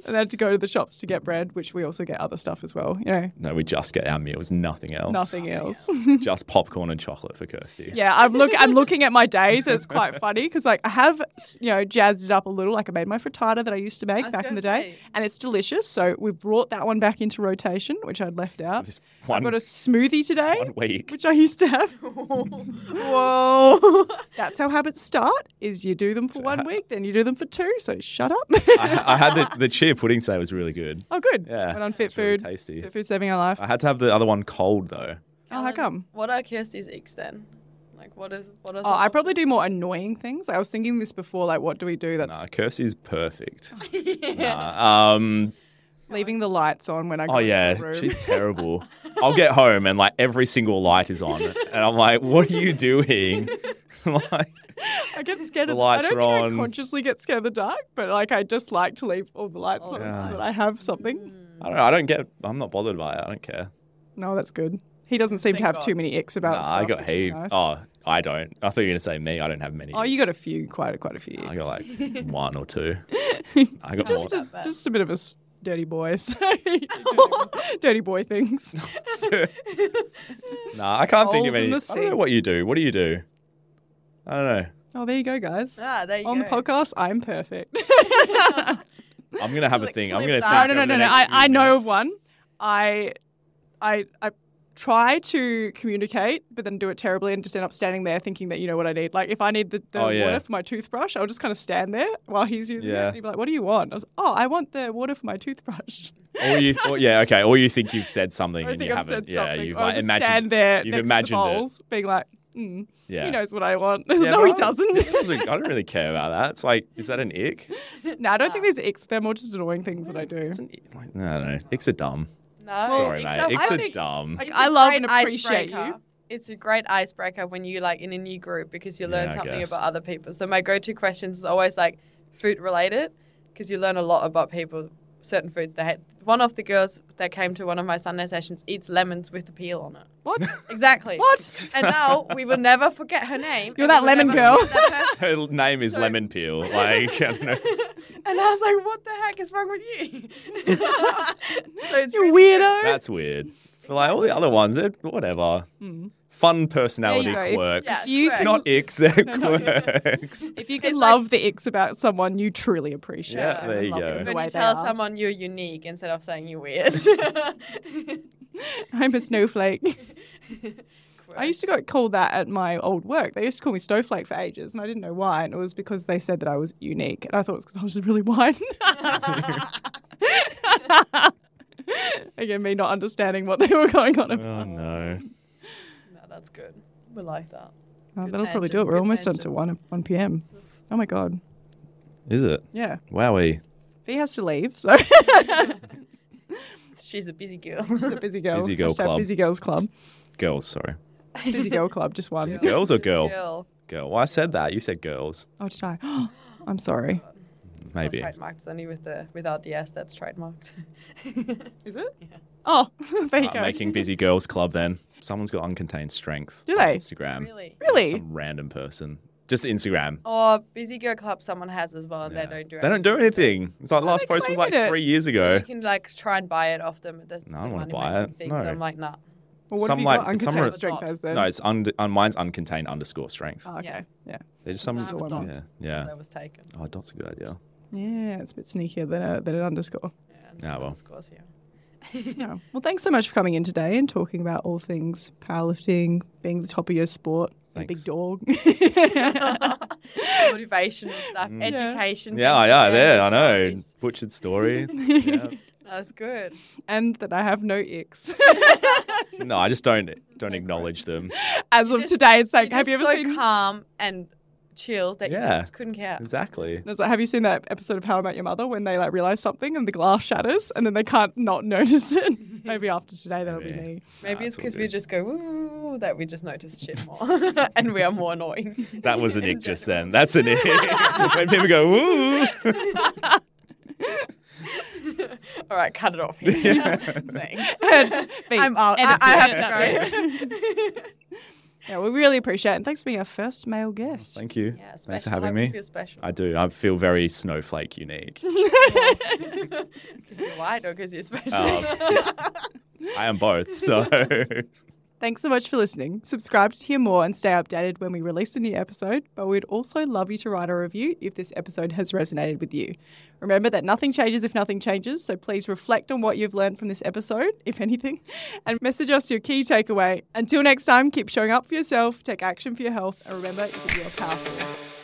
and had to go to the shops to get bread, which we also get other stuff as well. You know, no, we just get our meals, nothing else. nothing else. Just popcorn and chocolate for Kirsty. Yeah, I'm look. I'm looking at my days, and it's quite funny because like I have, you know, jazzed it up a little. Like I made my frittata that I used to make back in the day, say. and it's delicious. So we've brought that one back into rotation, which I'd left out. This I've one, got a smoothie today, one week. which I used to have. Whoa. That's how habits start: is you do them for one week, then you do them for two. So shut up. I, I had the, the chia pudding today was really good. oh, good. Yeah, Went on Fit it's really Food. Tasty. Fit Food saving our life. I had to have the other one cold though. Oh, how come? What are Kirsty's icks then? Like what is what is? Oh, I probably do more annoying things. I was thinking this before. Like, what do we do? That's Nah, Kirsty's perfect. Nah, um, leaving the lights on when I go oh into yeah, the room. she's terrible. I'll get home and like every single light is on, and I'm like, "What are you doing?" like, I get scared The of lights I don't are think on. I consciously get scared of the dark, but like I just like to leave all the lights Oh, on Yeah. so that I have something. I don't know. I don't get. I'm not bothered by it. I don't care. No, that's good. He doesn't seem to have God. too many icks about Nah, stuff. I got which is heaps. nice. Oh, I don't. I thought you were gonna say me. I don't have many. Oh, you got a few, quite quite a few. I got like one or two. I got just more. a, just a bit of a s- dirty boy. So dirty boy things. nah, I can't think Holes of in any. the I don't know sea. what you do. What do you do? I don't know. Oh, there you go, guys. Ah, there you On go. the podcast, I'm perfect. I'm gonna have a thing. I'm gonna that. think. no, no, no, no. I, I know of one. I, I, I try to communicate, but then do it terribly and just end up standing there thinking that you know what I need. Like if I need the, the Oh, yeah. water for my toothbrush, I'll just kind of stand there while he's using Yeah. it. And he'd be like, "What do you want?" I was, "Oh, I want the water for my toothbrush." Or you, or, yeah, okay. Or you think you've said something I and think you I've haven't. said yeah, something. you've or like just imagined. stand there you've next imagined to the it. being like, mm, Yeah. "He knows what I want." Yeah, no, he doesn't. I don't really care about that. It's like, is that an ick? no, I don't think there's icks. They're more just annoying things that I do. It's an, ick. like, no, I don't. Icks are dumb. No, Sorry, mate. are- Icks are think- dumb. Like It's I a love great and appreciate icebreaker. you. It's a great icebreaker when you like in a new group because you learn Yeah, something guess. about other people. So my go-to questions is always like food related because you learn a lot about people, certain foods they hate. One of the girls that came to one of my Sunday sessions eats lemons with the peel on it. What? Exactly. What? And now we will never forget her name. You're that lemon girl. that. Her name is So- Lemon Peel. Like, I don't know. And I was like, what the heck is wrong with you? so it's You really weirdo. That's weird. But like all the other ones, they're whatever. Hmm. Fun personality you quirks. Yeah, you correct. Not icks, they're No, quirks. If you can It's like- love the icks about someone, you truly appreciate Yeah, them there and you love go. them when you tell are. someone you're unique instead of saying you're weird. I'm a snowflake. I used to get called that at my old work. They used to call me snowflake for ages, and I didn't know why. And it was because they said that I was unique, and I thought it was because I was just really white. Again, me not understanding what they were going on oh, about. Oh no. No, that's good. We like that. Oh, that'll probably do it. We're good almost on to one one p.m. Oh my god, Is it? yeah. Wowie. V has to leave, so She's a busy girl. she's a busy girl. Busy girl Hashtag club. Busy girls club. Girls, sorry. Busy girl club. Just one. it girls or girl? Girl. Girl. Well, I said that. You said girls. Oh, did I? I'm sorry. Oh it's Maybe. Not trademarked. It's only with the without the S that's trademarked. Is it? Oh, there you Uh, go. making busy girls club then. Someone's got uncontained strength. Do on they? Instagram. really? Really? Some random person. Just Instagram. Or busy girl club someone has as well, and Yeah. they don't do. They don't do anything. It's like last post was like it? three years anything. ago. You can like try and buy it off them. That's No, I don't wanna buy it. Thing, No. So I'm like, nah. Well, what Some have you like- got some uncontained are- strength as then? No, it's un- on mine's uncontained underscore strength. Oh, okay. Yeah. Yeah. They're just some. I dot. Yeah, yeah. That was taken. Oh, dot's a good idea. Yeah, it's a bit sneakier than, a, than an underscore. Yeah. Ah, well. Of course, yeah. No. Well, thanks so much for coming in today and talking about all things powerlifting, being the top of your sport, a big dog. Motivational stuff, mm. education. Yeah, thank you yeah, there. I know. stories. Butchered story. yeah. That's good. and that I have no icks. No, I just don't don't acknowledge them. As of just- today, it's like, You're have you ever so seen? calm and chill that Yeah. you just couldn't care. Exactly. It's like, have you seen that episode of How I Met Your Mother when they like realize something and the glass shatters and then they can't not notice it? Maybe after today that'll be me. Maybe Nah, it's because we just go ooh that we just notice shit more and we are more annoying. That was an In ick just then. That's an ick. when people go, ooh. All right, cut it off. Here. Thanks. I'm out. I, I have to go. Yeah, we really appreciate it. And thanks for being our first male guest. Thank you. yeah, Thanks for having I you me. Feel special. I do. I feel very snowflake unique. Because you're white or because you're special. Oh. I am both. So Thanks so much for listening. Subscribe to hear more and stay updated when we release a new episode. But we'd also love you to write a review if this episode has resonated with you. Remember that nothing changes if nothing changes, so please reflect on what you've learned from this episode, if anything, and message us your key takeaway. Until next time, keep showing up for yourself, take action for your health, and remember that you're powerful.